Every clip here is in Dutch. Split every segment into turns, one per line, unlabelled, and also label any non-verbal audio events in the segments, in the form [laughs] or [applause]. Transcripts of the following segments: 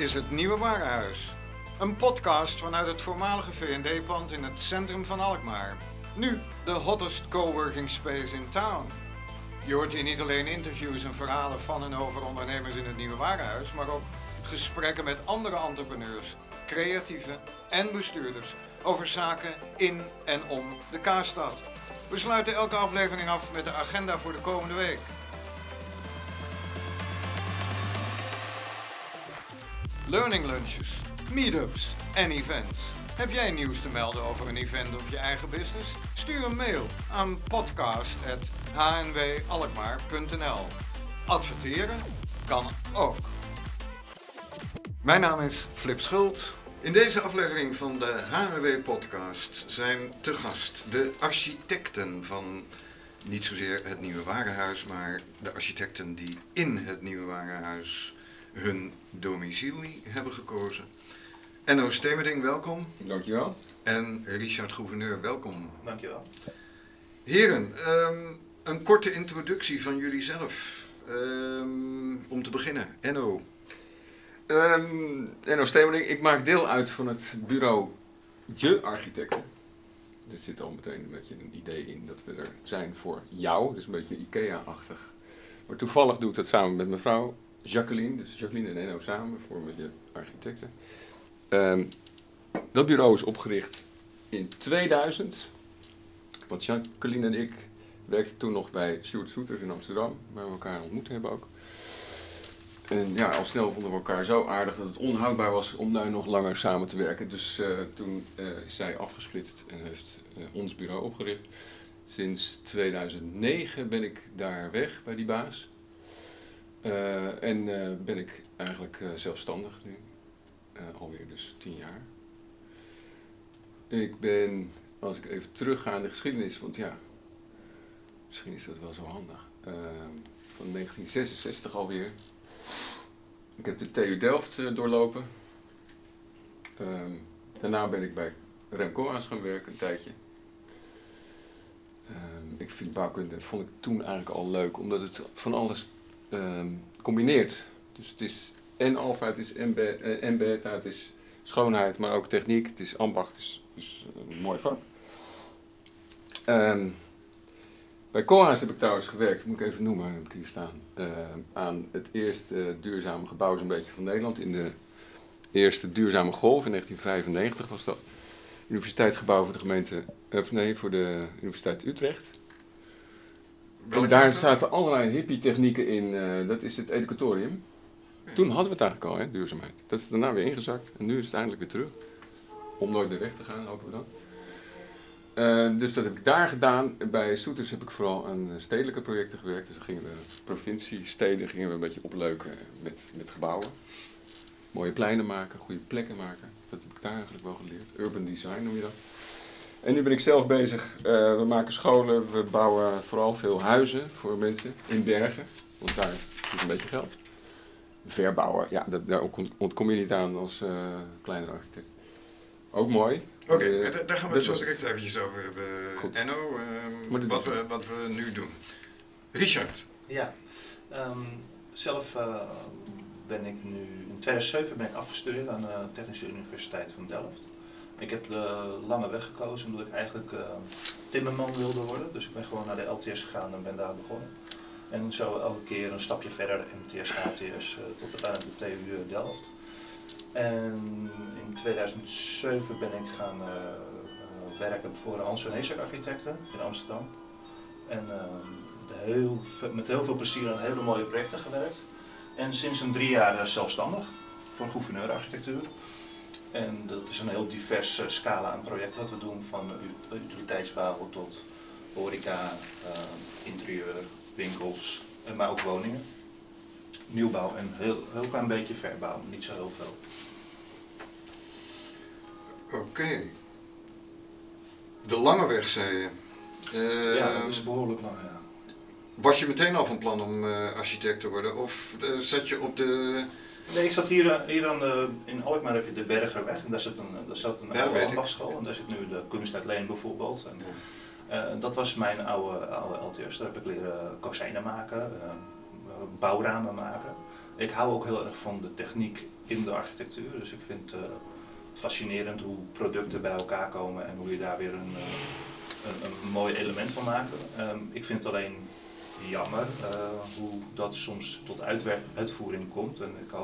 Is het Nieuwe Warenhuis. Een podcast vanuit het voormalige V&D-pand in het centrum van Alkmaar. Nu de hottest coworking space in town. Je hoort hier niet alleen interviews en verhalen van en over ondernemers in het Nieuwe Warenhuis, maar ook gesprekken met andere entrepreneurs, creatieven en bestuurders over zaken in en om de Kaarstad. We sluiten elke aflevering af met de agenda voor de komende week. Learning lunches, meetups en events. Heb jij nieuws te melden over een event of je eigen business? Stuur een mail aan podcast.hnwalkmaar.nl Adverteren kan ook. Mijn naam is Flip Schult. In deze aflevering van de HNW-podcast zijn te gast de architecten van niet zozeer het Nieuwe Warenhuis, maar de architecten die in het Nieuwe Warenhuis hun domicilie hebben gekozen. Enno Stemerding, welkom.
Dankjewel.
En Richard Gouverneur, welkom.
Dankjewel.
Heren, ehm, een korte introductie van jullie zelf. Ehm, om te beginnen, Enno.
Um, Enno Stemeling, ik maak deel uit van het bureau Je Architecten. Er zit al meteen een beetje een idee in dat we er zijn voor jou, dus een beetje IKEA-achtig. Maar toevallig doe ik dat samen met mevrouw Jacqueline, dus Jacqueline en Enno samen voor met Je Architecten. Ehm, dat bureau is opgericht in 2000. Want Jacqueline en ik werkten toen nog bij Sjoerd Soeters in Amsterdam, waar we elkaar ontmoet hebben ook. En ja, al snel vonden we elkaar zo aardig dat het onhoudbaar was om daar nog langer samen te werken. Dus uh, toen uh, is zij afgesplitst en heeft uh, ons bureau opgericht. Sinds 2009 ben ik daar weg bij die baas. En ben ik eigenlijk zelfstandig nu. alweer dus tien jaar. Ik ben, als ik even terugga in de geschiedenis, want ja, misschien is dat wel zo handig. van 1966 alweer ik heb de TU Delft doorlopen. Um, daarna ben ik bij Remcoa's gaan werken een tijdje. Um, ik vind bouwkunde vond ik toen eigenlijk al leuk, omdat het van alles um, combineert. Dus het is en alfa, het is en, be eh, en beta, het is schoonheid, maar ook techniek, het is ambacht, het is, dus een mooi vak. Bij Koolhaas heb ik trouwens gewerkt, moet ik even noemen, heb ik hier staan. Uh, aan het eerste duurzame gebouw zo'n beetje van Nederland. In de eerste duurzame golf in 1995 was dat. Universiteitsgebouw voor de gemeente, of nee, voor de Universiteit Utrecht. En daar zaten allerlei hippie technieken in, uh, dat is het educatorium. Toen hadden we het eigenlijk al, hè, duurzaamheid. Dat is daarna weer ingezakt en nu is het eindelijk weer terug. Om nooit meer weg te gaan, hopen we dan. Uh, dus dat heb ik daar gedaan. Bij Soeters heb ik vooral aan stedelijke projecten gewerkt. Dus dan gingen we provincie, steden gingen we een beetje opleuken met, met gebouwen. Mooie pleinen maken, goede plekken maken. Dat heb ik daar eigenlijk wel geleerd. Urban design noem je dat. En nu ben ik zelf bezig. Uh, we maken scholen, we bouwen vooral veel huizen voor mensen in bergen. Want daar is een beetje geld. Verbouwen, ja, dat, daar ontkom je niet aan als uh, kleinere architect. Ook mooi.
Oké, okay, daar gaan we het zo direct eventjes over hebben, Goed. Enno, uh, wat, we, wat we nu doen. Richard.
Ja, um, zelf uh, ben ik nu, in 2007 ben ik afgestudeerd aan de Technische Universiteit van Delft. Ik heb de lange weg gekozen omdat ik eigenlijk uh, timmerman wilde worden. Dus ik ben gewoon naar de LTS gegaan en ben daar begonnen. En zo elke keer een stapje verder, MTS, HTS, uh, tot uiteindelijk de TU Delft. En in 2007 ben ik gaan werken voor Hans en Architecten in Amsterdam. En heel, met heel veel plezier aan hele mooie projecten gewerkt. En sinds een drie jaar zelfstandig voor gouverneurarchitectuur. En dat is een heel divers scala aan projecten wat we doen, van utiliteitsbouw tot horeca, interieur, winkels, maar ook woningen nieuwbouw en heel, heel klein beetje verbouw, niet zo heel veel.
Oké. De lange weg, zei je.
Uh, ja, dat is behoorlijk lang, ja.
Was je meteen al van plan om uh, architect te worden? Of uh, zat je op de...
Nee, ik zat hier, hier aan de, in Alkmaar heb je de Bergerweg en daar zit een, daar zat een oude ambachtsschool en daar zit nu de Kunst uit Leen bijvoorbeeld. En, dat was mijn oude, oude LTS, daar heb ik leren kozijnen maken, bouwramen maken. ik hou ook heel erg van de techniek in de architectuur. Dus ik vind uh, het fascinerend hoe producten bij elkaar komen en hoe je daar weer een, een, een, mooi element van maakt. Ehm, ik vind het alleen jammer hoe dat soms tot uitvoering komt. En ik,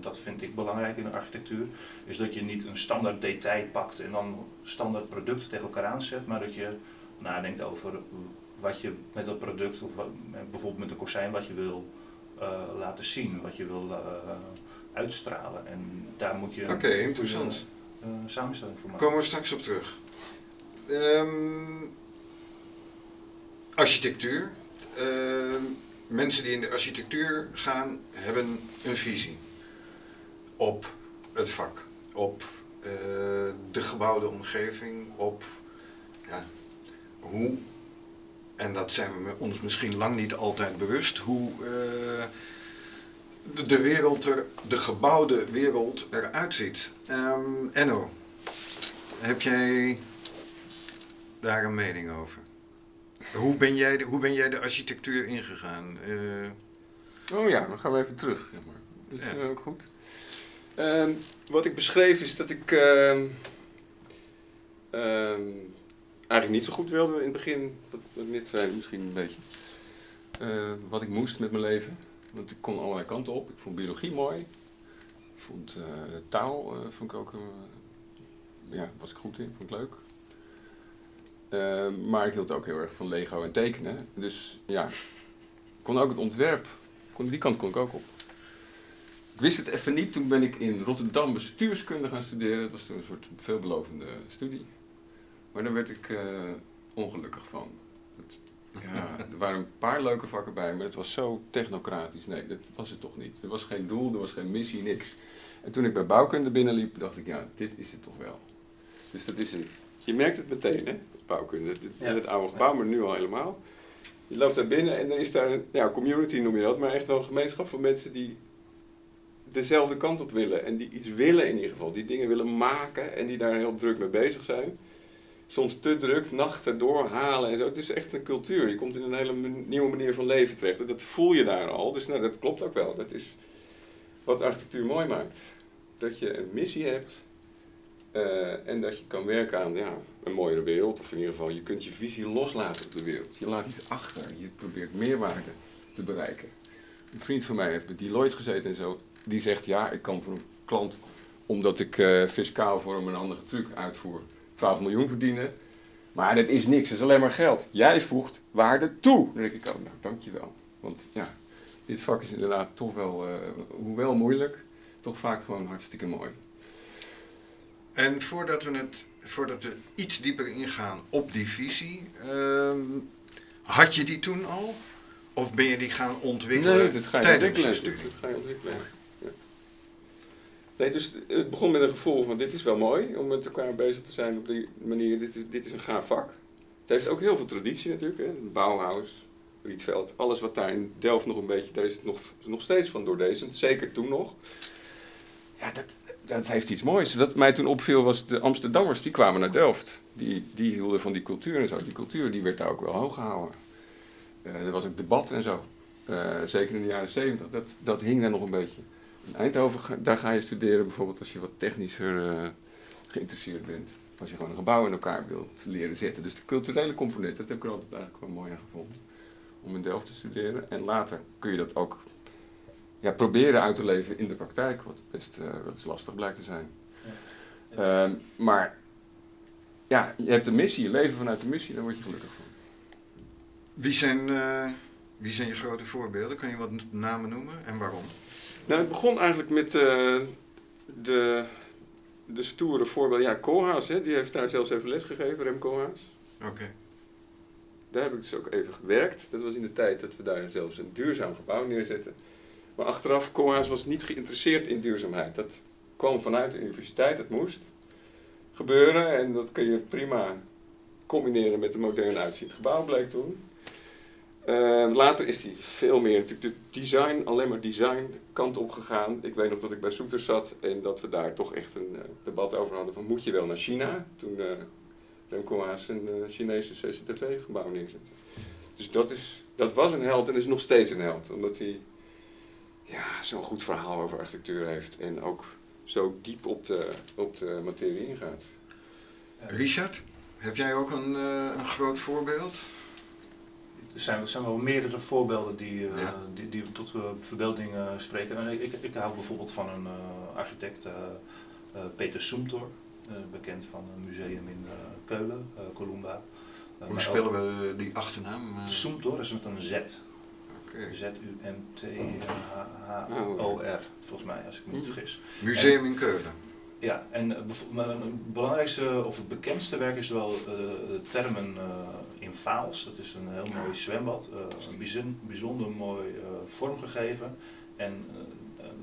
dat vind ik belangrijk in de architectuur. Is dat je niet een standaard detail pakt en dan standaard producten tegen elkaar aanzet, maar dat je nadenkt over wat je met dat product, of wat, bijvoorbeeld met een kozijn, wat je wil uh, laten zien, wat je wil uh, uitstralen. En daar moet je
Oké, interessant.
Uh, samenstelling voor maken.
Komen we straks op terug. Um, architectuur. Uh, mensen die in de architectuur gaan, hebben een visie op het vak, op de gebouwde omgeving, op ja, hoe en dat zijn we ons misschien lang niet altijd bewust, hoe uh, de wereld er, de gebouwde wereld eruit ziet. Um, Enno, heb jij daar een mening over? Hoe ben jij de, hoe ben jij de architectuur ingegaan?
Uh, oh ja, dan gaan we even terug. Zeg maar. Dat is ja. ook goed. Uh, wat ik beschreef is dat ik ehm, ehm, eigenlijk niet zo goed wilde in het begin. Wat net zei, misschien een beetje. Uh, wat ik moest met mijn leven. Want ik kon allerlei kanten op. Ik vond biologie mooi. Ik vond uh, taal vond ik ook, ja, was ik goed in, vond ik leuk. Maar ik hield ook heel erg van Lego en tekenen. Dus ja, kon ook het ontwerp, kon, die kant kon ik ook op. Ik wist het even niet, toen ben ik in Rotterdam bestuurskunde gaan studeren. Dat was toen een soort veelbelovende studie. Maar daar werd ik uh, ongelukkig van. Ja, er waren een paar leuke vakken bij, maar het was zo technocratisch. Nee, dat was het toch niet. Er was geen doel, er was geen missie, niks. En toen ik bij bouwkunde binnenliep, dacht ik, ja, dit is het toch wel. Dus dat is een, je merkt het meteen, hè, bouwkunde. Dit, ja. Het oude gebouw, maar nu al helemaal. Je loopt daar binnen en er is daar een ja, community, noem je dat, maar echt wel een gemeenschap van mensen die dezelfde kant op willen. En die iets willen in ieder geval. Die dingen willen maken en die daar heel druk mee bezig zijn soms te druk, nachten doorhalen en zo. Het is echt een cultuur. Je komt in een hele nieuwe manier van leven terecht. Dat voel je daar al. Dus nou, dat klopt ook wel. Dat is wat architectuur mooi maakt. Dat je een missie hebt uh, en dat je kan werken aan ja, een mooiere wereld. Of in ieder geval, je kunt je visie loslaten op de wereld. Je laat iets achter. Je probeert meerwaarde te bereiken. Een vriend van mij heeft bij Deloitte gezeten en zo. Die zegt, ja, ik kan voor een klant, omdat ik uh, fiscaal voor hem een andere truc uitvoer 12 miljoen verdienen. Maar dat is niks, dat is alleen maar geld. Jij voegt waarde toe. Dan denk ik, oh, nou, dankjewel. Want ja, dit vak is inderdaad toch wel, uh, hoewel moeilijk, toch vaak gewoon hartstikke mooi.
En voordat we, het, voordat we iets dieper ingaan op die visie, uh, had je die toen al? Of ben je die gaan ontwikkelen
nee, dit ga je
tijdens studie?
Dit ga je ontwikkelen. Nee, dus het begon met een gevoel van dit is wel mooi om met elkaar bezig te zijn op die manier. Dit is, dit is een gaaf vak. Het heeft ook heel veel traditie natuurlijk. Hè. Bauhaus, Rietveld, alles wat daar in Delft nog een beetje, daar is het nog, nog steeds van doordezend. Zeker toen nog. Ja, dat, dat heeft iets moois. Wat mij toen opviel was de Amsterdammers, die kwamen naar Delft. Die, die hielden van die cultuur en zo. Die cultuur die werd daar ook wel hoog gehouden. Uh, er was ook debat en zo. Uh, zeker in de jaren zeventig. Dat, dat hing daar nog een beetje. In Eindhoven, daar ga je studeren bijvoorbeeld als je wat technischer uh, geïnteresseerd bent. Als je gewoon een gebouw in elkaar wilt leren zetten. Dus de culturele component, dat heb ik er altijd eigenlijk wel mooi aan gevonden. Om in Delft te studeren. En later kun je dat ook ja, proberen uit te leven in de praktijk. Wat best uh, wel eens lastig blijkt te zijn. Ja. Uh, maar ja, je hebt een missie, je leven vanuit de missie, daar word je gelukkig van.
Wie zijn, uh, wie zijn je grote voorbeelden? Kan je wat namen noemen en waarom?
Nou, het begon eigenlijk met uh, de, de stoere voorbeeld. Ja, Koolhaas, hè, die heeft daar zelfs even les gegeven, Rem Koolhaas.
Oké.
Daar heb ik dus ook even gewerkt. Dat was in de tijd dat we daar zelfs een duurzaam gebouw neerzetten. Maar achteraf, Koolhaas was niet geïnteresseerd in duurzaamheid. Dat kwam vanuit de universiteit, het moest gebeuren. En dat kun je prima combineren met een modern uitziend gebouw, bleek toen. Uh, later is hij veel meer natuurlijk de design, alleen maar design kant op gegaan. Ik weet nog dat ik bij Soeters zat en dat we daar toch echt een uh, debat over hadden van moet je wel naar China? Toen uh, Remco Haas een Chinese CCTV-gebouw neerzette. Dus dat, is, dat was een held en is nog steeds een held. Omdat hij ja, zo'n goed verhaal over architectuur heeft. En ook zo diep op de, op de materie ingaat.
Richard, heb jij ook een, eh, een groot voorbeeld?
Er zijn, er zijn wel meerdere voorbeelden die, eh,
Ja.
die, die tot uh, verbeelding uh, spreken. En ik, ik, ik hou bijvoorbeeld van een uh, architect, Peter Soemtor, bekend van een museum in Keulen, Columba.
Hoe spellen we die achternaam?
Soemtor is met een Z.
Okay.
Z-U-M-T-H-H-O-R, volgens mij, als ik me niet vergis.
Museum
en,
in Keulen.
Ja, en het belangrijkste of het bekendste werk is wel uh, Termen uh, in Vaals. Dat is een heel mooi zwembad, uh, bijzonder, bijzonder mooi vormgegeven. En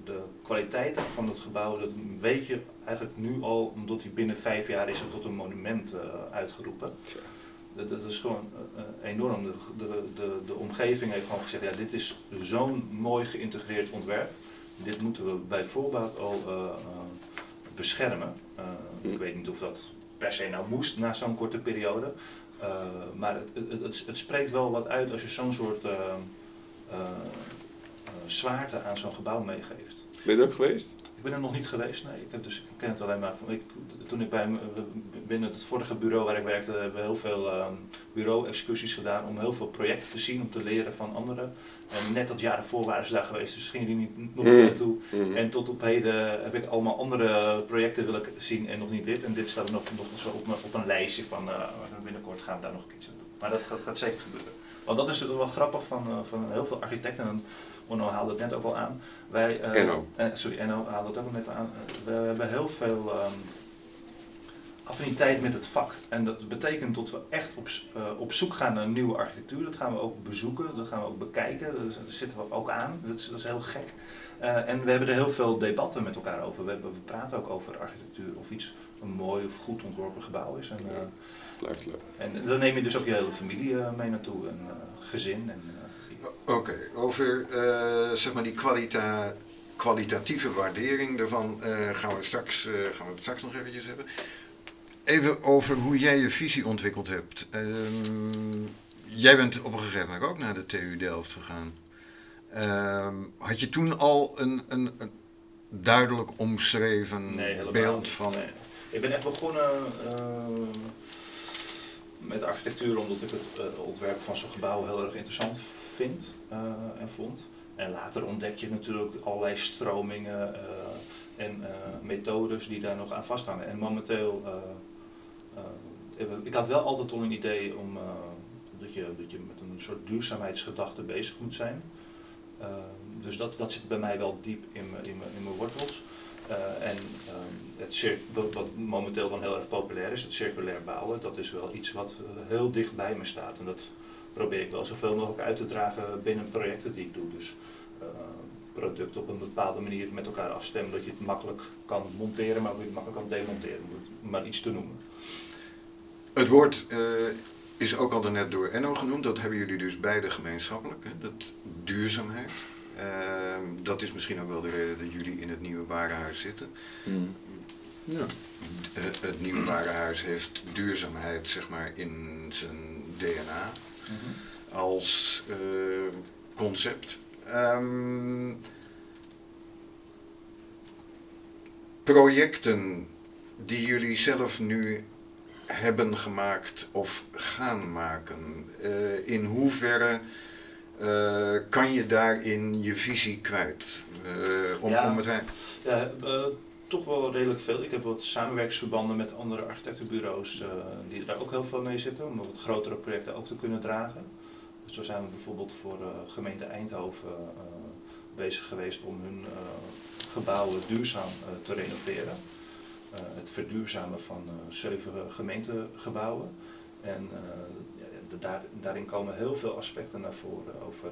de kwaliteit van het gebouw, dat weet je eigenlijk nu al, omdat hij binnen vijf jaar is tot een monument uitgeroepen. Dat, dat, is gewoon enorm. De, de, de, de omgeving heeft gewoon gezegd, ja, dit is zo'n mooi geïntegreerd ontwerp. Dit moeten we bij voorbaat al beschermen. Uh, ik weet niet of dat per se nou moest na zo'n korte periode. Maar het, het, het, het, spreekt wel wat uit als je zo'n soort zwaarte aan zo'n gebouw meegeeft.
Ben je er ook geweest?
Ik ben er nog niet geweest, nee. Ik, heb dus, ik ken het alleen maar van. Ik, toen ik bij binnen het vorige bureau waar ik werkte, hebben we heel veel uh, bureau-excursies gedaan om heel veel projecten te zien, om te leren van anderen. En net dat jaar ervoor waren ze daar geweest, dus gingen die niet nog meer naartoe. Mm. En tot op heden heb ik allemaal andere projecten willen zien en nog niet dit. En dit staat er nog, nog zo op, op een lijstje van uh, binnenkort gaan we daar nog iets aan doen. Maar dat gaat, gaat zeker gebeuren. Want dat is wel grappig van, uh, van heel veel architecten. En Onno haalde het net ook al aan. Wij, uh,
Enno.
Uh, sorry, Enno haalde het ook al net aan. we hebben heel veel um, affiniteit met het vak. En dat betekent dat we echt op, uh, op zoek gaan naar nieuwe architectuur. Dat gaan we ook bezoeken, dat gaan we ook bekijken. Daar, daar zitten we ook aan. Dat is, dat is heel gek. Uh, en we hebben er heel veel debatten met elkaar over. We, hebben, we praten ook over architectuur. Of iets een mooi of goed ontworpen gebouw is. En,
ja, blijft leuk.
En dan neem je dus ook je hele familie mee naartoe. En gezin. En,
Oké, okay. over uh, zeg maar die kwalita kwalitatieve waardering daarvan uh, gaan, we straks, uh, gaan we het straks nog eventjes hebben. Even over hoe jij je visie ontwikkeld hebt. Um, jij bent op een gegeven moment ook naar de TU Delft gegaan. Um, had je toen al een, een, een duidelijk omschreven
nee,
beeld van...
Nee. Ik ben echt begonnen met architectuur omdat ik het ontwerp van zo'n gebouw heel erg interessant vind uh, en vond. En later ontdek je natuurlijk allerlei stromingen uh, en uh, methodes die daar nog aan vasthangen. En momenteel, ik had wel altijd al een idee om dat, je, dat je met een soort duurzaamheidsgedachte bezig moet zijn. dus dat, dat zit bij mij wel diep in mijn, in wortels. en het wat momenteel dan heel erg populair is, het circulair bouwen, dat is wel iets wat heel dicht bij me staat. En dat, probeer ik wel zoveel mogelijk uit te dragen binnen projecten die ik doe. Dus uh, producten op een bepaalde manier met elkaar afstemmen, dat je het makkelijk kan monteren, maar ook weer makkelijk kan demonteren, om maar iets te noemen.
Het woord uh, is ook al net door Enno genoemd, dat hebben jullie dus beide gemeenschappelijk, hè? dat duurzaamheid. Uh, dat is misschien ook wel de reden dat jullie in het nieuwe warenhuis zitten.
Mm. Ja.
Het, het nieuwe warenhuis heeft duurzaamheid zeg maar in zijn DNA Als uh, concept. Um, projecten die jullie zelf nu hebben gemaakt of gaan maken, uh, in hoeverre uh, kan je daarin je visie kwijt? om,
ja,
om het
ja, toch wel redelijk veel. Ik heb wat samenwerksverbanden met andere architectenbureaus uh, die daar ook heel veel mee zitten, om wat grotere projecten ook te kunnen dragen. Dus zo zijn we bijvoorbeeld voor uh, gemeente Eindhoven uh, bezig geweest om hun gebouwen duurzaam te renoveren. het verduurzamen van zeven gemeentegebouwen. En daar, daarin komen heel veel aspecten naar voren over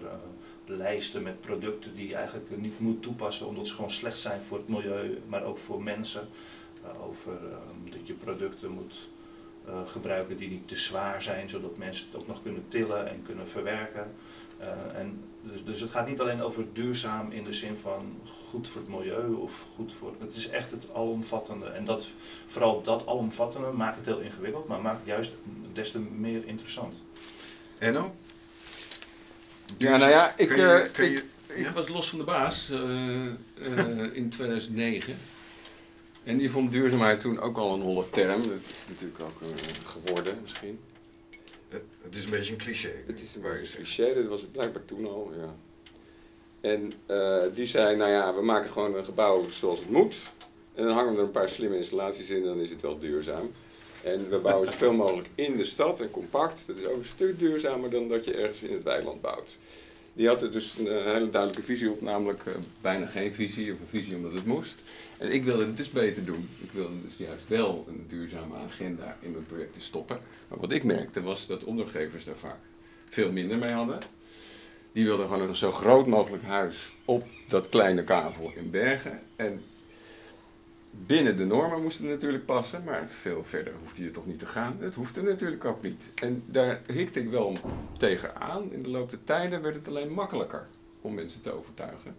lijsten met producten die je eigenlijk niet moet toepassen omdat ze gewoon slecht zijn voor het milieu, maar ook voor mensen. Uh, over uh, dat je producten moet uh, gebruiken die niet te zwaar zijn, zodat mensen het ook nog kunnen tillen en kunnen verwerken. en dus, dus het gaat niet alleen over duurzaam in de zin van goed voor het milieu of goed voor. Het is echt het alomvattende. En dat, vooral dat alomvattende maakt het heel ingewikkeld, maar maakt het juist des te meer interessant.
Enno?
Ja, nou ja, ik,
je,
uh,
kun
ik,
je,
ik
Ja?
was los van de baas eh, eh, in 2009. En die vond duurzaamheid toen ook al een holle term. Dat is natuurlijk ook eh, geworden misschien.
Het, het is een beetje een cliché.
Het is een beetje een cliché, dat was het blijkbaar toen al. Ja. En eh, die zei, nou ja, we maken gewoon een gebouw zoals het moet. En dan hangen we er een paar slimme installaties in en dan is het wel duurzaam. En we bouwen zoveel mogelijk in de stad en compact. Dat is ook een stuk duurzamer dan dat je ergens in het weiland bouwt. Die had er dus een eh, hele duidelijke visie op, namelijk eh, bijna geen visie of een visie omdat het moest. En ik wilde het dus beter doen. Ik wilde dus juist wel een duurzame agenda in mijn projecten stoppen. Maar wat ik merkte was dat opdrachtgevers daar vaak veel minder mee hadden. Die wilden gewoon een zo groot mogelijk huis op dat kleine kavel in Bergen. En binnen de normen moest het natuurlijk passen, maar veel verder hoefde je toch niet te gaan. Het hoefde natuurlijk ook niet. En daar hikte ik wel tegenaan. In de loop der tijden werd het alleen makkelijker om mensen te overtuigen.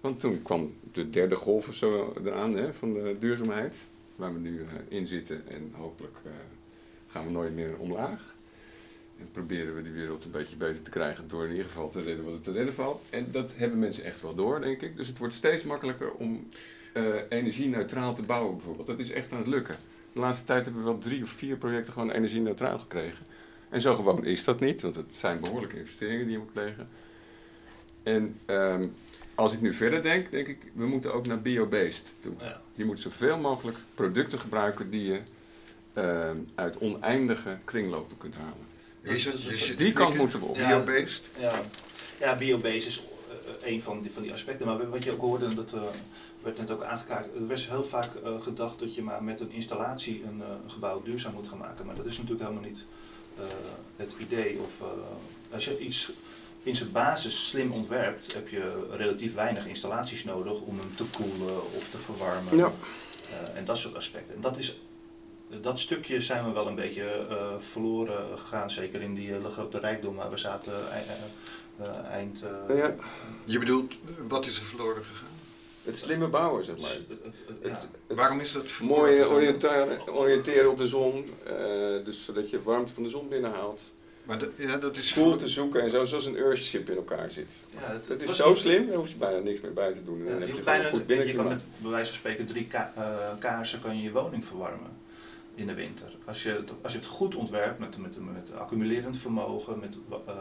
Want toen kwam de derde golf of zo eraan hè, van de duurzaamheid, waar we nu eh, in zitten. En hopelijk eh, gaan we nooit meer omlaag. En proberen we die wereld een beetje beter te krijgen door in ieder geval te redden wat er te redden valt. En dat hebben mensen echt wel door, denk ik. Dus het wordt steeds makkelijker om eh energie-neutraal te bouwen, bijvoorbeeld. Dat is echt aan het lukken. De laatste tijd hebben we wel drie of vier projecten gewoon energie-neutraal gekregen. En zo gewoon is dat niet, want het zijn behoorlijke investeringen die je moet plegen. En ehm, als ik nu verder denk, denk ik, we moeten ook naar biobased toe.
Ja.
Je moet zoveel mogelijk producten gebruiken die je ehm, uit oneindige kringlopen kunt halen.
Te
Die kant moeten we op.
Ja.
Biobased?
Ja, ja biobase is eh, een van die, van die aspecten. Maar wat je ook hoorde, dat eh, werd net ook aangekaart. Er werd heel vaak eh, gedacht dat je maar met een installatie een, eh, een gebouw duurzaam moet gaan maken. Maar dat is natuurlijk helemaal niet eh, het idee. Of, eh, als je iets in zijn basis slim ontwerpt, heb je relatief weinig installaties nodig om hem te koelen of te verwarmen.
Ja.
Eh, en dat soort aspecten. En dat is dat stukje zijn we wel een beetje eh, verloren gegaan, zeker in die grote rijkdom waar we zaten ei- eind. eh,
Ja.
Je bedoelt, wat is er verloren gegaan?
Het slimme bouwen, zeg maar.
het- het- het- ja.
Het, het
Waarom is dat
mooie oriënteren, oriënteren op de zon, eh, dus zodat je warmte van de zon binnenhaalt.
Maar dat, ja, dat is
Voel
voor-
te zoeken en zo, zoals een Earthship in elkaar zit.
Ja, het,
Het is zo slim, daar hoef je bijna niks meer bij te doen. En dan
je,
heb je
hoeft bijna,
goed
je kan met bij wijze van spreken drie ka- eh, kaarsen kan je je woning verwarmen in de winter. Als je, het- als je het goed ontwerpt met, met, met accumulerend vermogen, met eh,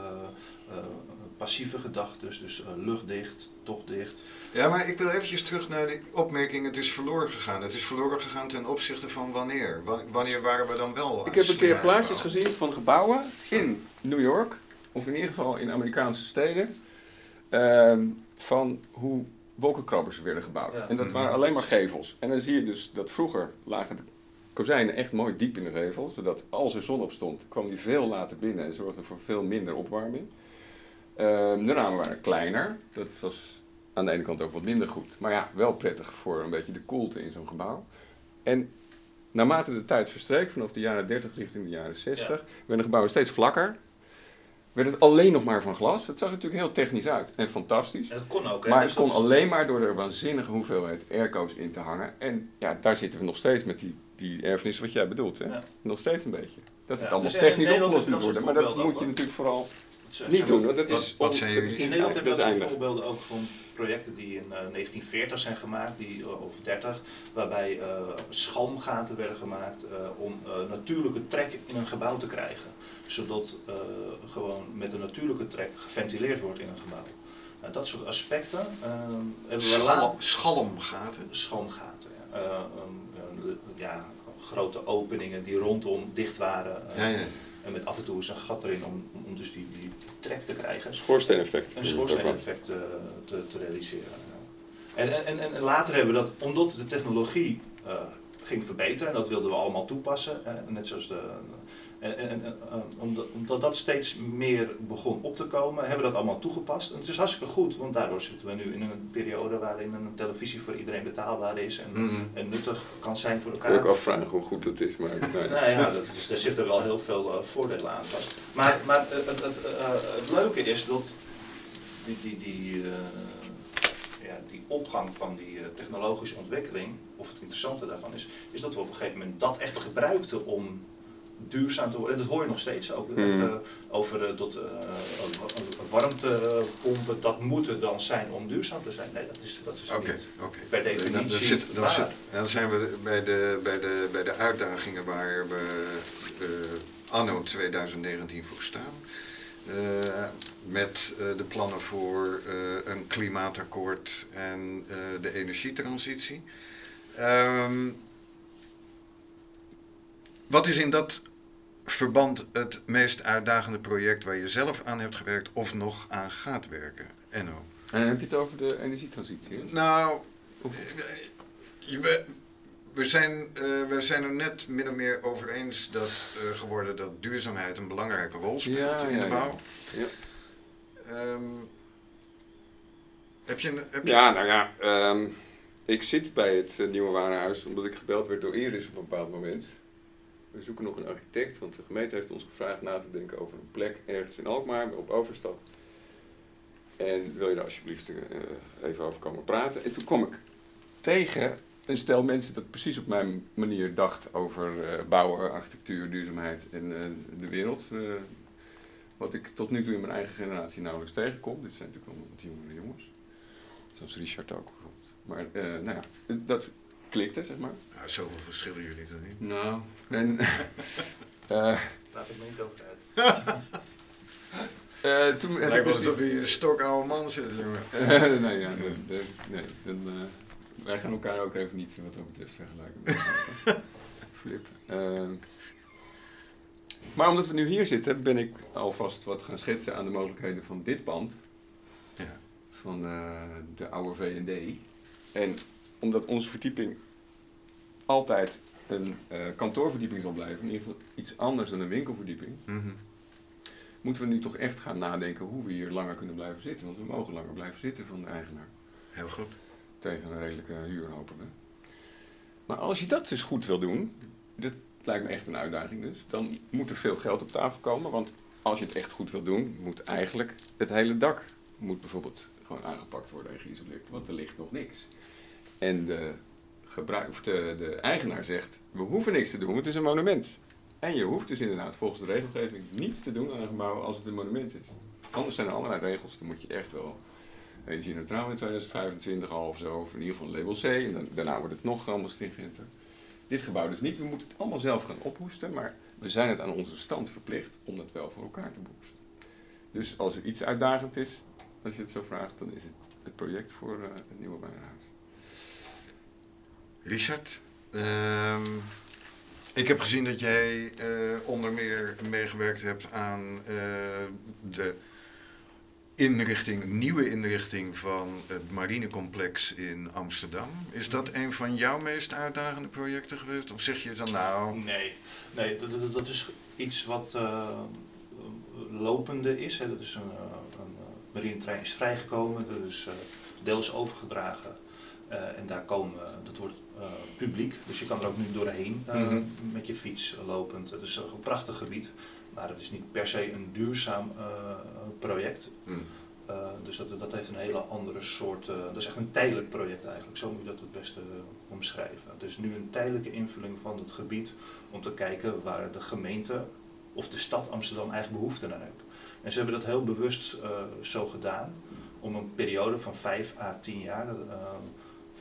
passieve gedachten, dus eh, luchtdicht, tochtdicht.
Ja, maar ik wil eventjes terug naar de opmerking, het is verloren gegaan. Het is verloren gegaan ten opzichte van wanneer? Wa- Wanneer waren we dan wel
Ik heb een keer plaatjes gezien van gebouwen in New York, of in ieder geval in Amerikaanse steden, ehm, van hoe wolkenkrabbers werden gebouwd.
Ja.
En dat waren alleen maar gevels. En dan zie je dus dat vroeger lagen de kozijnen echt mooi diep in de gevel, zodat als er zon op stond, kwam die veel later binnen en zorgde voor veel minder opwarming. Ehm, de ramen waren kleiner, dat was aan de ene kant ook wat minder goed, maar ja, wel prettig voor een beetje de koelte in zo'n gebouw. En naarmate de tijd verstreek, vanaf de jaren 30 richting de jaren 60, werden gebouwen steeds vlakker. Werd het alleen nog maar van glas. Het zag er natuurlijk heel technisch uit en fantastisch.
En dat kon ook. hè,
Maar
dus
het kon
dat is-
alleen maar door er waanzinnige hoeveelheid airco's in te hangen. En ja, daar zitten we nog steeds met die, die erfenis wat jij bedoelt. Hè?
Ja.
Nog steeds een beetje. Dat het
Ja,
allemaal
dus
technisch opgelost moet worden. Maar dat moet je natuurlijk vooral
zeg
niet doen. Want dat
Wat-
is,
wat zijn jullie?
In Nederland heb je
dat
dat
is
soort
eindig.
voorbeelden ook van projecten die in eh, 1940 zijn gemaakt, die, eh, of 30, waarbij eh, schalmgaten werden gemaakt eh, om eh, natuurlijke trek in een gebouw te krijgen. Zodat eh, gewoon met een natuurlijke trek geventileerd wordt in een gebouw. Nou, dat soort aspecten eh, hebben we.
Schalm, schalmgaten.
Schalmgaten, ja. Eh, eh, ja, grote openingen die rondom dicht waren. eh,
Ja, ja.
En met af en toe eens een gat erin om, om dus die, die trek te krijgen
Schoorsteeneffect.
een schoorsteeneffect eh, te, te realiseren. En, en, en, en later hebben we dat, omdat de technologie eh, ging verbeteren, en dat wilden we allemaal toepassen, net zoals de. En, en, en, eh, omdat, omdat dat steeds meer begon op te komen, hebben we dat allemaal toegepast. En het is hartstikke goed, want daardoor zitten we nu in een periode waarin een televisie voor iedereen betaalbaar is en,
Mhm.
en nuttig kan zijn voor
Ik
elkaar.
kan ook afvragen hoe goed dat is. Maar, [laughs] nee.
Nou ja, dat is, daar zitten wel heel veel eh, voordelen aan vast. Maar, maar het, het, eh, het leuke is dat die, die, die, eh, ja, die opgang van die technologische ontwikkeling, of het interessante daarvan is, is dat we op een gegeven moment dat echt gebruikten om duurzaam te worden. En dat hoor je nog steeds ook.
Mm.
Dat, eh, over uh, tot, uh, warmtepompen, dat moet er dan zijn om duurzaam te zijn. Nee, dat is, dat is
okay,
niet
okay.
per definitie
dan, dan, zit, dan, zit, dan, zijn we bij de, bij, de, bij de uitdagingen waar we anno 2019 voor staan. Met de plannen voor een klimaatakkoord en de energietransitie. Um, wat is in dat verband het meest uitdagende project waar je zelf aan hebt gewerkt of nog aan gaat werken? Enno.
En dan heb je het over de energietransitie? Hè?
Nou, we, we, zijn, uh, we zijn er net min of meer over eens dat, uh, geworden dat duurzaamheid een belangrijke rol speelt
ja,
in
ja,
de bouw.
Ja.
Um, heb je, heb je...
Ja, nou ja, um, ik zit bij het uh, nieuwe warenhuis omdat ik gebeld werd door Iris op een bepaald moment. We zoeken nog een architect, want de gemeente heeft ons gevraagd na te denken over een plek ergens in Alkmaar, op Overstad. En wil je daar alsjeblieft uh, even over komen praten? En toen kwam ik tegen een stel mensen dat precies op mijn manier dacht over uh, bouwen, architectuur, duurzaamheid en uh, de wereld. wat ik tot nu toe in mijn eigen generatie nauwelijks tegenkom. Dit zijn natuurlijk wel wat jongere jongens. Zoals Richard ook bijvoorbeeld. Maar nou ja, dat klikte, zeg maar.
Nou, zoveel verschillen jullie dan niet.
Nou, en...
uh, [laughs] Laat het me niet over uit.
uh, [laughs] toen
Lijkt wel
dus
alsof je een stokoude man zit, jongen. [laughs]
Nee, ja, nee, nee, nee dan, wij gaan elkaar ook even niet wat dat betreft vergelijken. Flip. maar omdat we nu hier zitten, ben ik alvast wat gaan schetsen aan de mogelijkheden van dit pand.
Ja.
Van de oude V&D. En omdat onze verdieping altijd een uh, kantoorverdieping zal blijven, in ieder geval iets anders dan een winkelverdieping,
mm -hmm.
moeten we nu toch echt gaan nadenken hoe we hier langer kunnen blijven zitten. Want we mogen langer blijven zitten van de eigenaar.
Heel goed.
Tegen een redelijke huur hopen we. Maar als je dat dus goed wil doen, dat lijkt me echt een uitdaging dus, dan moet er veel geld op tafel komen. Want als je het echt goed wil doen, moet eigenlijk het hele dak moet bijvoorbeeld gewoon aangepakt worden en geïsoleerd. Want er ligt nog niks. En de, de, eigenaar zegt, we hoeven niks te doen, het is een monument. En je hoeft dus inderdaad volgens de regelgeving niets te doen aan een gebouw als het een monument is. Anders zijn er allerlei regels, dan moet je echt wel energie-neutraal in 2025 al of zo, of in ieder geval label C, en daarna wordt het nog allemaal stringenter. Dit gebouw dus niet, we moeten het allemaal zelf gaan ophoesten, maar we zijn het aan onze stand verplicht om dat wel voor elkaar te boeksen. Dus als er iets uitdagend is, als je het zo vraagt, dan is het het project voor uh, het nieuwe warenhuis.
Richard, uh, ik heb gezien dat jij uh, onder meer meegewerkt hebt aan uh, de inrichting, nieuwe inrichting van het marinecomplex in Amsterdam. Is dat een van jouw meest uitdagende projecten geweest? Of zeg je dan nou...
Nee, nee dat, dat is iets wat uh, lopende is. Hè. Dat is een, een marinetrein is vrijgekomen, dus deels overgedragen. Uh, en daar komen, dat wordt uh, publiek, dus je kan er ook nu doorheen uh,
Mhm.
mm -hmm. met je fiets lopend. Het is een prachtig gebied, maar het is niet per se een duurzaam project.
Mm.
dus dat, dat heeft een hele andere soort, dat is echt een tijdelijk project eigenlijk, zo moet je dat het beste omschrijven. Het is nu een tijdelijke invulling van het gebied om te kijken waar de gemeente of de stad Amsterdam eigen behoefte naar heeft. En ze hebben dat heel bewust zo gedaan om een periode van 5 à 10 jaar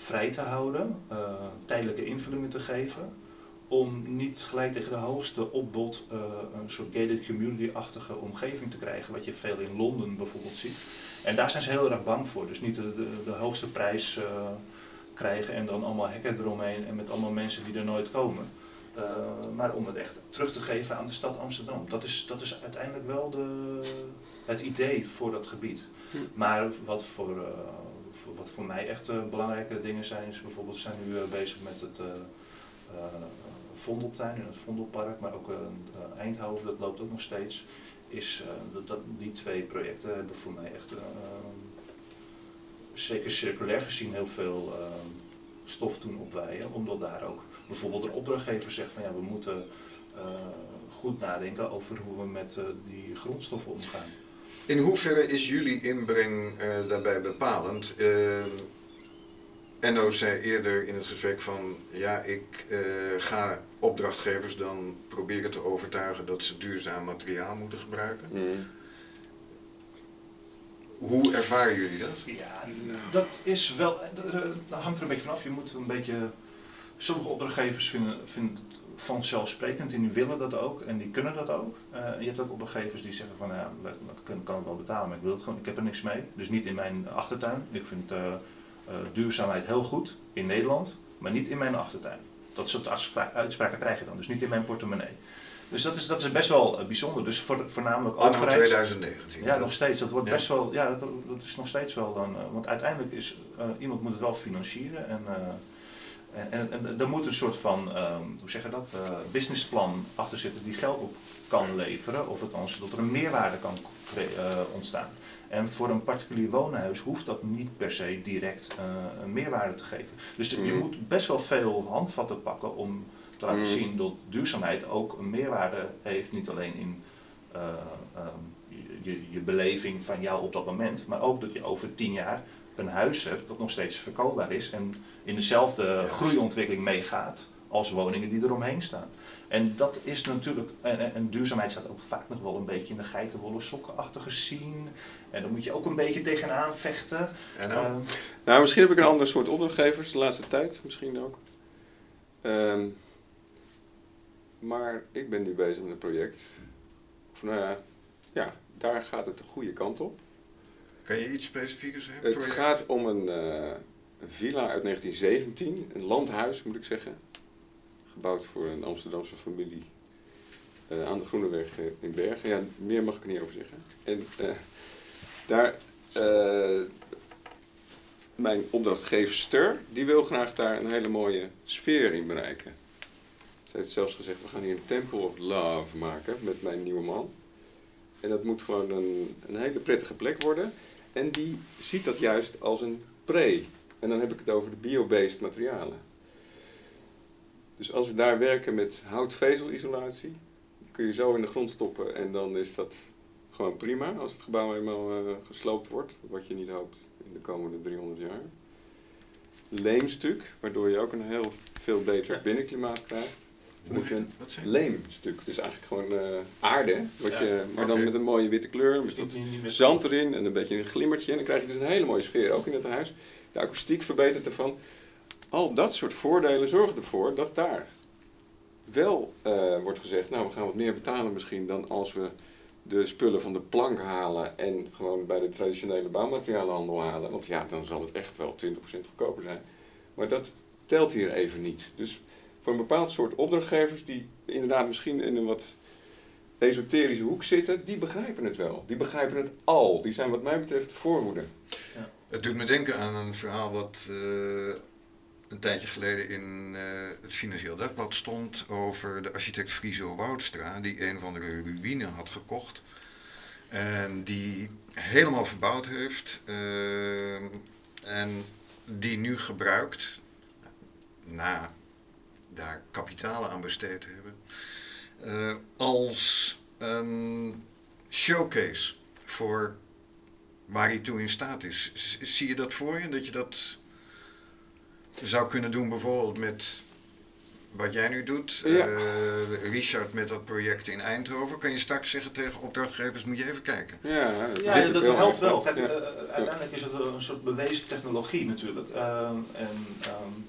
vrij te houden, uh, tijdelijke invullingen te geven, om niet gelijk tegen de hoogste opbod uh, een soort gated community-achtige omgeving te krijgen, wat je veel in Londen bijvoorbeeld ziet. En daar zijn ze heel erg bang voor, dus niet de, de, de hoogste prijs uh, krijgen en dan allemaal hekken eromheen en met allemaal mensen die er nooit komen. maar om het echt terug te geven aan de stad Amsterdam. Dat is, dat is uiteindelijk wel de, het idee voor dat gebied. Maar wat voor, voor, wat voor mij echt uh, belangrijke dingen zijn, is bijvoorbeeld we zijn nu uh, bezig met het Vondeltuin in het Vondelpark, maar ook Eindhoven, dat loopt ook nog steeds. Is, dat, dat, die twee projecten hebben voor mij echt, zeker circulair gezien, heel veel stof doen opweien. Omdat daar ook bijvoorbeeld een opdrachtgever zegt van ja, we moeten goed nadenken over hoe we met die grondstoffen omgaan.
In hoeverre is jullie inbreng uh, daarbij bepalend? Uh, Enno zei eerder in het gesprek van ja, ik eh, ga opdrachtgevers dan proberen te overtuigen dat ze duurzaam materiaal moeten gebruiken.
Mm.
Hoe ervaren jullie dat?
Ja, dat is wel, eh, dat hangt er een beetje vanaf. Je moet een beetje, sommige opdrachtgevers vinden, vinden het vanzelfsprekend en die willen dat ook en die kunnen dat ook. Uh, je hebt ook opdrachtgevers die zeggen van ja, ik kan, kan het wel betalen, maar ik wil het gewoon, ik heb er niks mee. Dus niet in mijn achtertuin. Ik vind uh, uh, duurzaamheid heel goed in Nederland, maar niet in mijn achtertuin. Dat soort uitspraken krijg je dan, dus niet in mijn portemonnee. Dus dat is, dat is best wel bijzonder. Dus voor, voornamelijk
Anno overheid. 2019.
Ja, nog steeds. Dat wordt ja. best wel. Ja, dat, dat, is nog steeds wel dan. want uiteindelijk is iemand moet het wel financieren en en, en, en er moet een soort van, um, hoe zeg je dat, uh, businessplan achter zitten die geld op kan leveren, of althans dat er een meerwaarde kan uh, ontstaan. En voor een particulier woonhuis hoeft dat niet per se direct uh, een meerwaarde te geven. Dus mm. je moet best wel veel handvatten pakken om te laten mm. zien dat duurzaamheid ook een meerwaarde heeft, niet alleen in um, je, je beleving van jou op dat moment, maar ook dat je over tien jaar een huis hebt dat nog steeds verkoopbaar is en in dezelfde groeiontwikkeling meegaat als woningen die eromheen staan. En dat is natuurlijk, en, en, duurzaamheid staat ook vaak nog wel een beetje in de geitenwolle sokkenachtige zien. En dan moet je ook een beetje tegenaan vechten.
En nou? Uh, nou, misschien heb ik een ander soort opdrachtgevers de laatste tijd, misschien ook. Uh, maar ik ben nu bezig met een project. Of nou ja, ja, daar gaat het de goede kant op.
Kan je iets specifieker zeggen?
Het gaat om een, uh, een, villa uit 1917, een landhuis moet ik zeggen. Gebouwd voor een Amsterdamse familie uh, aan de Groeneweg in Bergen. Ja, meer mag ik er niet over zeggen. En uh, daar, mijn opdrachtgeefster, die wil graag daar een hele mooie sfeer in bereiken. Ze heeft zelfs gezegd, we gaan hier een Temple of Love maken met mijn nieuwe man. En dat moet gewoon een, een hele prettige plek worden. En die ziet dat juist als een pre. En dan heb ik het over de biobased materialen. Dus als we daar werken met houtvezelisolatie, kun je zo in de grond stoppen en dan is dat gewoon prima als het gebouw eenmaal uh, gesloopt wordt, wat je niet hoopt in de komende 300 jaar. Leemstuk, waardoor je ook een heel veel beter binnenklimaat krijgt. Dan heb je een leemstuk. Dus eigenlijk gewoon uh, aarde, wat je, maar dan met een mooie witte kleur, met dat zand erin en een beetje een glimmertje. En dan krijg je dus een hele mooie sfeer ook in het huis. De akoestiek verbetert ervan. Al dat soort voordelen zorgen ervoor dat daar wel uh, wordt gezegd, nou we gaan wat meer betalen misschien dan als we de spullen van de plank halen en gewoon bij de traditionele bouwmaterialenhandel halen. Want ja, dan zal het echt wel 20% goedkoper zijn. Maar dat telt hier even niet. Dus voor een bepaald soort opdrachtgevers die inderdaad misschien in een wat esoterische hoek zitten, die begrijpen het wel. Die begrijpen het al. Die zijn wat mij betreft de voorhoede.
Ja. Het doet me denken aan een verhaal wat uh, een tijdje geleden in uh, het Financieel Dagblad stond over de architect Friso Woudstra, die een van de ruïne had gekocht. En die helemaal verbouwd heeft. Uh, en die nu gebruikt, na daar kapitalen aan besteed hebben, uh, als een showcase voor waar hij toe in staat is. zie je dat voor je? Dat je dat zou kunnen doen bijvoorbeeld met wat jij nu doet, ja. uh, Richard met dat project in Eindhoven. Kan je straks zeggen tegen opdrachtgevers, moet je even kijken.
Ja, ja dat helpt wel. Kijk, uh, uiteindelijk is het een soort bewezen technologie natuurlijk. Uh, en, um,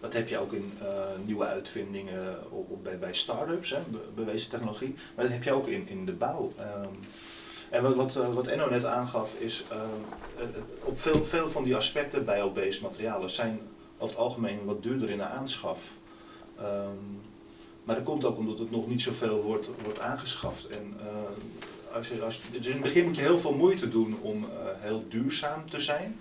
dat heb je ook in uh, nieuwe uitvindingen op, bij, bij start-ups, hè, bewezen technologie. Maar dat heb je ook in, in de bouw. Um, en wat, wat, wat Enno net aangaf is, uh, op veel, veel van die aspecten bio-based materialen zijn over het algemeen wat duurder in de aanschaf. Um, maar dat komt ook omdat het nog niet zoveel wordt, wordt aangeschaft. En, als je, als, dus in het begin moet je heel veel moeite doen om heel duurzaam te zijn.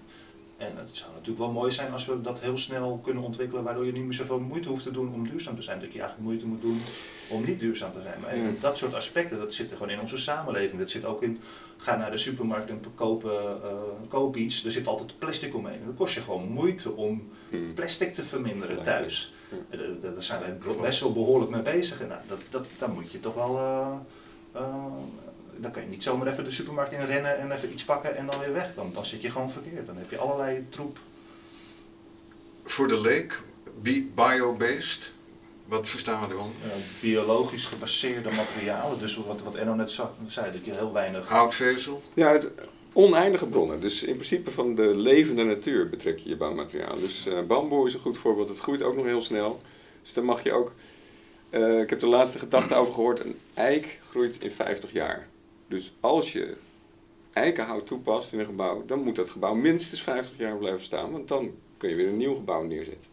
En het zou natuurlijk wel mooi zijn als we dat heel snel kunnen ontwikkelen, waardoor je niet meer zoveel moeite hoeft te doen om duurzaam te zijn. Dat je eigenlijk moeite moet doen om niet duurzaam te zijn. Maar mm. dat soort aspecten, dat zit er gewoon in onze samenleving. Dat zit ook in, ga naar de supermarkt en kopen, uh, koop iets, er zit altijd plastic omheen. En dat kost je gewoon moeite om mm. plastic te verminderen thuis. Ja. Daar zijn wij best wel behoorlijk mee bezig. En nou, dat, dat, daar moet je toch wel... Uh, uh, dan kan je niet zomaar even de supermarkt in rennen en even iets pakken en dan weer weg. Dan, dan zit je gewoon verkeerd. Dan heb je allerlei troep
voor de leek, bi- bio-based, wat verstaan we eronder?
Eh, biologisch gebaseerde materialen, dus wat, wat Enno net zei, dat je heel weinig...
Houtvezel,
Ja, het oneindige bronnen. Dus in principe van de levende natuur betrek je je bouwmateriaal. Dus eh, bamboe is een goed voorbeeld. Het groeit ook nog heel snel. Dus dan mag je ook... eh, ik heb de laatste gedachte over gehoord. Een eik groeit in 50 jaar. Dus als je eikenhout toepast in een gebouw... dan moet dat gebouw minstens 50 jaar blijven staan. Want dan kun je weer een nieuw gebouw neerzetten.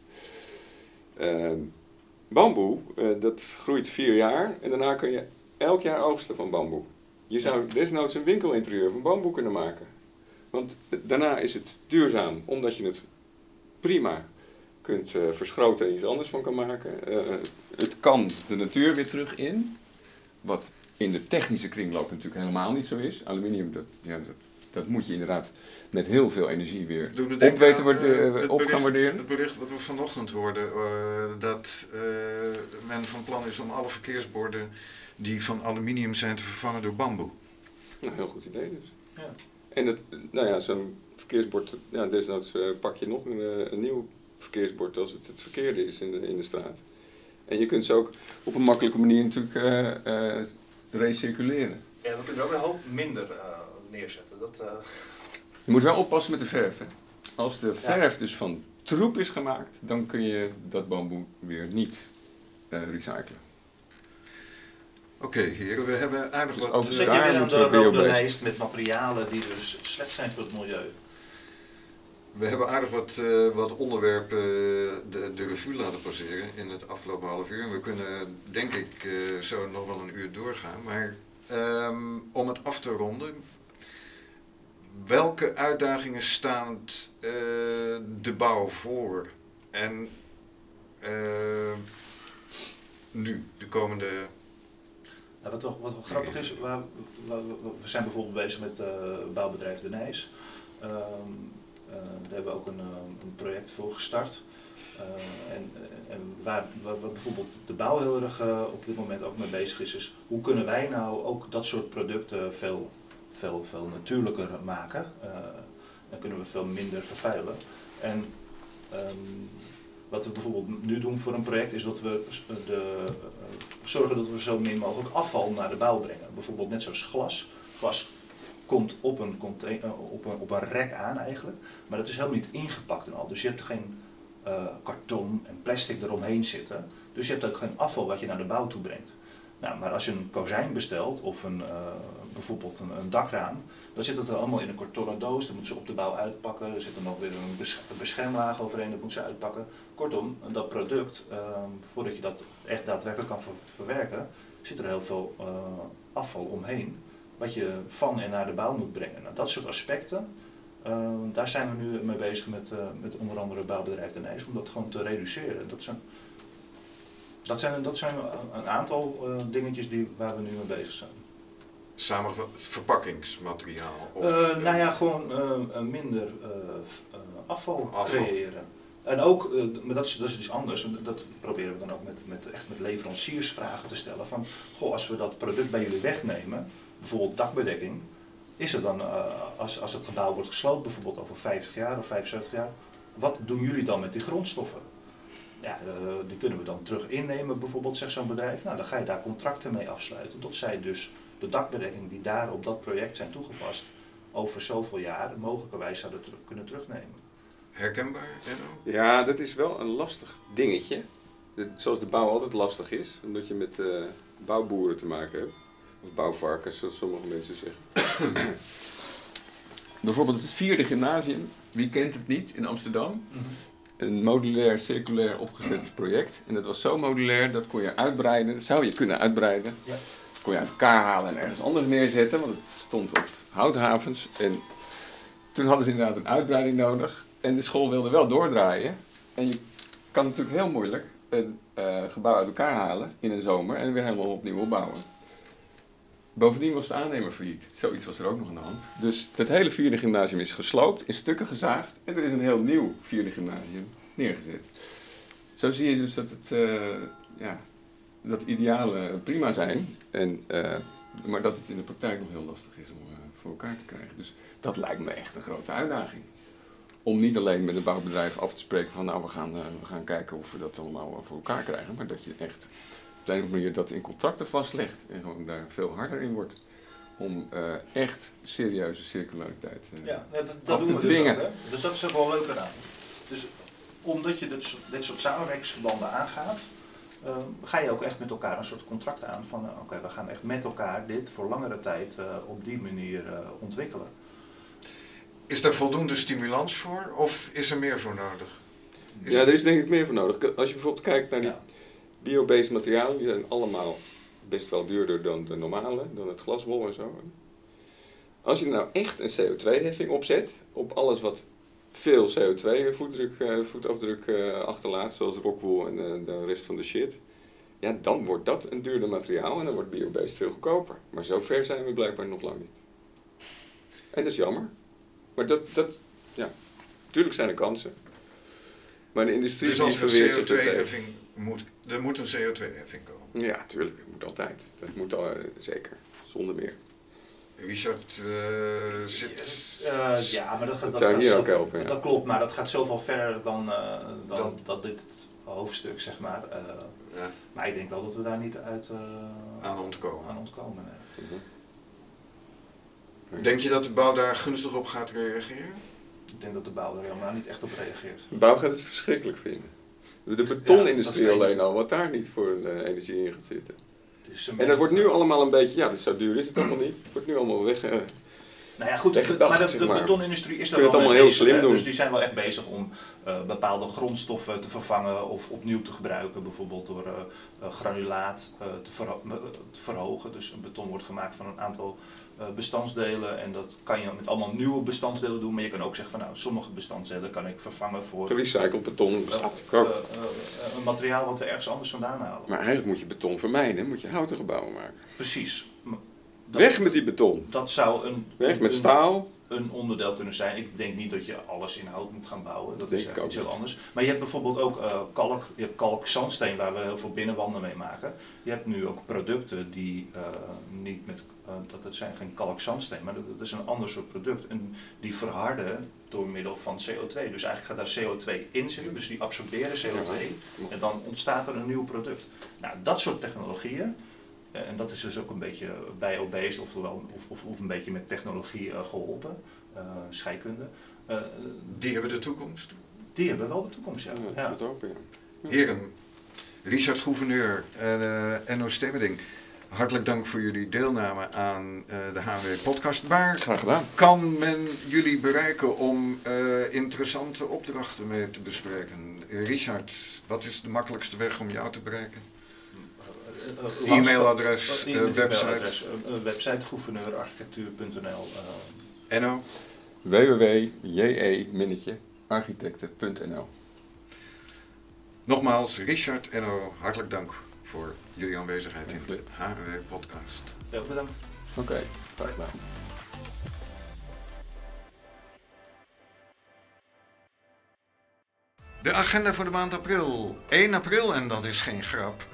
Eh, bamboe, eh, dat groeit vier jaar. En daarna kun je elk jaar oogsten van bamboe. Je zou desnoods een winkelinterieur van bamboe kunnen maken. Want daarna is het duurzaam, omdat je het prima kunt eh, verschroten en iets anders van kan maken. Eh, het kan de natuur weer terug in, wat in de technische kringloop natuurlijk helemaal niet zo is. Aluminium, dat, ja, dat, dat moet je inderdaad met heel veel energie weer
Doe me
op, weten
aan, eh, het
op gaan
bericht-
waarderen.
Het bericht wat we vanochtend hoorden, eh, dat eh, men van plan is om alle verkeersborden die van aluminium zijn te vervangen door bamboe.
Nou, heel goed idee dus.
Ja.
En het, nou ja, zo'n verkeersbord, ja, desnoods eh, pak je nog een, eh, een nieuw verkeersbord als het het verkeerde is in de, in de straat. En je kunt ze ook op een makkelijke manier natuurlijk eh, eh, recirculeren.
Ja, we kunnen ook een hoop minder eh, neerzetten. Dat, eh,
Je moet wel oppassen met de verf. Hè. Als de verf dus van troep is gemaakt, dan kun je dat bamboe weer niet eh, recyclen.
Oké heren, we hebben aardig
Dus
wat...
Zet je weer aan de
we
rode lijst met materialen die dus slecht zijn voor het milieu.
We hebben aardig wat, eh, wat onderwerpen eh, de, de revue laten passeren in het afgelopen half uur. En we kunnen, denk ik, eh, zo nog wel een uur doorgaan. Maar ehm, om het af te ronden, welke uitdagingen staan de bouw voor? En eh, nu, de komende...
Nou, wat, wel, wat grappig is, waar- we zijn bijvoorbeeld bezig met eh bouwbedrijf De Nijs. Ehm, eh, daar hebben we ook een, eh, een project voor gestart. Eh, en en waar, waar, bijvoorbeeld de bouw eh, op dit moment ook mee bezig is, is hoe kunnen wij nou ook dat soort producten veel, veel, veel natuurlijker maken. Eh, dan kunnen we veel minder vervuilen. En ehm, wat we bijvoorbeeld nu doen voor een project is dat we de, eh, zorgen dat we zo min mogelijk afval naar de bouw brengen. Bijvoorbeeld net zoals glas. Glas komt op een, container, op een, op een rek aan eigenlijk, maar dat is helemaal niet ingepakt en al. Dus je hebt geen eh, karton en plastic eromheen zitten. Dus je hebt ook geen afval wat je naar de bouw toe brengt. Nou, maar als je een kozijn bestelt of een, eh, bijvoorbeeld een, een dakraam, dan zit het er allemaal in een kartonnen doos. Dan moeten ze op de bouw uitpakken. Er zit er nog weer een bes- beschermlaag overheen, dat moeten ze uitpakken. Kortom, dat product, ehm, voordat je dat echt daadwerkelijk kan ver- verwerken, zit er heel veel eh, afval omheen. Wat je van en naar de bouw moet brengen. Nou, dat soort aspecten, ehm, daar zijn we nu mee bezig met, eh, met onder andere bouwbedrijf Den IJs, om dat gewoon te reduceren. Dat zijn, dat zijn, dat zijn een- aantal eh, dingetjes die, waar we nu mee bezig zijn.
Samengevat, verpakkingsmateriaal. Of,
Eh, nou ja, gewoon minder afval,
Afval.
creëren. En ook, maar dat is, dat is iets anders, dat proberen we dan ook met, met, echt met leveranciers vragen te stellen. Van, goh, als we dat product bij jullie wegnemen, bijvoorbeeld dakbedekking, is er dan, eh, als, als het gebouw wordt gesloopt, bijvoorbeeld over 50 jaar of 75 jaar, wat doen jullie dan met die grondstoffen? Ja, eh, die kunnen we dan terug innemen, bijvoorbeeld, zegt zo'n bedrijf. Nou, dan ga je daar contracten mee afsluiten, tot zij dus de dakbedekking die daar op dat project zijn toegepast, over zoveel jaar mogelijkerwijs zouden terug, kunnen terugnemen.
Herkenbaar, Enno?
Ja, dat is wel een lastig dingetje. Zoals de bouw altijd lastig is, omdat je met eh, bouwboeren te maken hebt. Of bouwvarkens, zoals sommige mensen zeggen. [coughs] Bijvoorbeeld het vierde gymnasium, wie kent het niet in Amsterdam? Een modulair, circulair opgezet project. En dat was zo modulair, dat kon je uitbreiden. Dat zou je kunnen uitbreiden.
Ja.
kon je uit elkaar halen en ergens anders neerzetten, want het stond op houthavens. En toen hadden ze inderdaad een uitbreiding nodig. En de school wilde wel doordraaien. En je kan natuurlijk heel moeilijk een eh, gebouw uit elkaar halen in een zomer en weer helemaal opnieuw opbouwen. Bovendien was de aannemer failliet. Zoiets was er ook nog aan de hand. Dus dat hele vierde gymnasium is gesloopt, in stukken gezaagd en er is een heel nieuw vierde gymnasium neergezet. Zo zie je dus dat het, eh, ja, dat idealen prima zijn, en, eh, maar dat het in de praktijk nog heel lastig is om eh, voor elkaar te krijgen. Dus dat lijkt me echt een grote uitdaging. om niet alleen met een bouwbedrijf af te spreken van nou we gaan, we gaan kijken of we dat allemaal voor elkaar krijgen. Maar dat je echt op de een of andere manier dat in contracten vastlegt en gewoon daar veel harder in wordt. Om eh, echt serieuze circulariteit uh,
Ja, nee, dat,
Af
dat
te
doen we
dwingen.
dus ook. Dus dat is ook wel leuk aan. Dus omdat je dit, soort- dit soort samenwerkingsverbanden aangaat, eh, ga je ook echt met elkaar een soort contract aan van eh, oké, we gaan echt met elkaar dit voor langere tijd eh, op die manier eh, ontwikkelen.
Is daar voldoende stimulans voor of is er meer voor nodig? Is-
Ja, er is denk ik meer voor nodig. Als je bijvoorbeeld kijkt naar die
Ja.
Biobased materialen, zijn allemaal best wel duurder dan de normale, dan het glaswol en zo. Als je nou echt een CO2-heffing opzet op alles wat veel CO2-voetdruk, eh, voetafdruk eh, achterlaat, zoals rockwool en eh, de rest van de shit, ja, dan wordt dat een duurder materiaal en dan wordt biobased veel goedkoper. Maar zo ver zijn we blijkbaar nog lang niet. En dat is jammer. Maar dat, dat ja, natuurlijk zijn er kansen. Maar de industrie
Dus als
die
er
verweert zich er tegen.
CO2-heffing moet, er moet een CO2-heffing komen.
Ja, tuurlijk. Dat moet altijd. Dat moet al, eh, zeker. Zonder meer.
Richard eh, zit.
Eh, ja, maar dat, gaat-
Dat zou
gaat
hier
zo-
ook helpen, ja.
Dat klopt, maar dat gaat zoveel verder dan, eh, dan,
Dan-
dat dit hoofdstuk, zeg maar. Eh,
Ja,
maar ik denk wel dat we daar niet uit eh,
aan ontkomen.
aan ontkomen. nee.
Mhm.
Denk je dat de bouw daar gunstig op gaat reageren?
Ik denk dat de bouw er helemaal niet echt op reageert.
De bouw gaat het verschrikkelijk vinden. De betonindustrie alleen al, wat daar niet voor eh, energie in gaat zitten.
Dus
En dat wordt nu allemaal een beetje, ja, dat zo duur is het allemaal niet. Het wordt nu allemaal weg. eh,
Nou ja, goed,
Weggedacht,
maar de, de betonindustrie is daar wel
allemaal heel slim doen.
Dus die zijn wel echt bezig om eh, bepaalde grondstoffen te vervangen of opnieuw te gebruiken. Bijvoorbeeld door eh, eh, granulaat te, verho- te verhogen. Dus een beton wordt gemaakt van een aantal bestandsdelen. En dat kan je met allemaal nieuwe bestandsdelen doen. Maar je kan ook zeggen van nou, sommige bestandsdelen kan ik vervangen voor
Gerecycled beton bestaat ook.
een materiaal wat we ergens anders vandaan halen.
Maar eigenlijk moet je beton vermijden, moet je houten gebouwen maken.
Precies. Dat-
Weg met die beton.
Dat zou een,
Weg met
een-
staal.
een onderdeel kunnen zijn. Ik denk niet dat je alles in hout moet gaan bouwen. Dat
Denk
is echt iets heel anders. Maar je hebt bijvoorbeeld ook eh, kalk. Je hebt kalkzandsteen waar we heel veel binnenwanden mee maken. Je hebt nu ook producten die eh, niet met. eh, dat het zijn geen kalkzandsteen, maar dat, dat is een ander soort product. En die verharden door middel van CO2. Dus eigenlijk gaat daar CO2 in zitten. Dus die absorberen CO2.
Ja.
En dan ontstaat er een nieuw product. Nou, dat soort technologieën. Eh, En dat is dus ook een beetje bij obese, oftewel, of, of, of een beetje met technologie eh, geholpen, eh, scheikunde. Eh,
Die hebben de toekomst.
die hebben wel de toekomst, ja.
Ja, dat
ja.
open, ja.
Heren, Richard Gouverneur en eh Enno Stemmerding, hartelijk dank voor jullie deelname aan eh, de HW Podcast. Waar
Graag gedaan.
kan men jullie bereiken om eh, interessante opdrachten mee te bespreken? Richard, wat is de makkelijkste weg om jou te bereiken?
Eh,
E-mailadres,
langs-
eh, website.
eh, website gouverneurarchitectuur.nl. eh,
Enno?
www.je-architecten.nl
Nogmaals, Richard Enno, hartelijk dank voor jullie aanwezigheid in de HW Podcast.
ja, bedankt.
Oké, graag gedaan.
De agenda voor de maand april. 1 april, en dat is geen grap.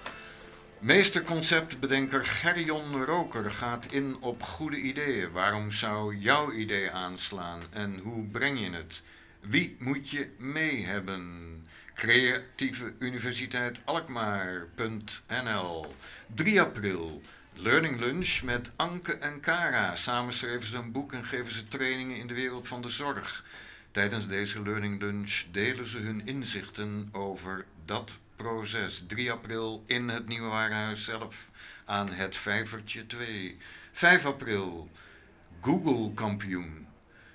Meesterconceptbedenker Gerjon Roker gaat in op goede ideeën. Waarom zou jouw idee aanslaan en hoe breng je het? Wie moet je mee hebben? Creatieve Universiteit Alkmaar.nl 3 april. Learning Lunch met Anke en Kara. Samen schreven ze een boek en geven ze trainingen in de wereld van de zorg. Tijdens deze Learning Lunch delen ze hun inzichten over dat proces. 3 april in het Nieuwe Warenhuis zelf aan het Vijvertje 2. 5 april, Google kampioen.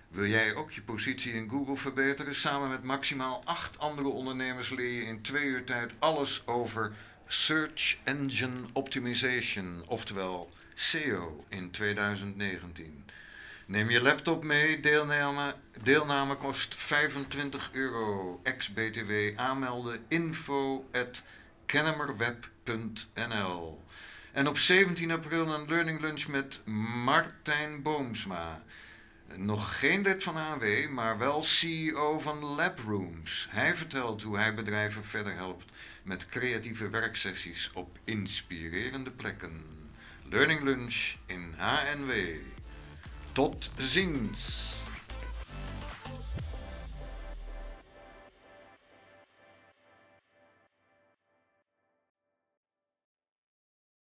Wil jij ook je positie in Google verbeteren? Samen met maximaal acht andere ondernemers leer je in twee uur tijd alles over Search Engine Optimization, oftewel SEO in 2019. Neem je laptop mee, deelname, deelname kost 25 euro, ex-BTW aanmelden info. En op 17 april een learning lunch met Martijn Boomsma. Nog geen lid van AW, maar wel CEO van Labrooms. Hij vertelt hoe hij bedrijven verder helpt met creatieve werksessies op inspirerende plekken. Learning Lunch in HNW. Tot ziens!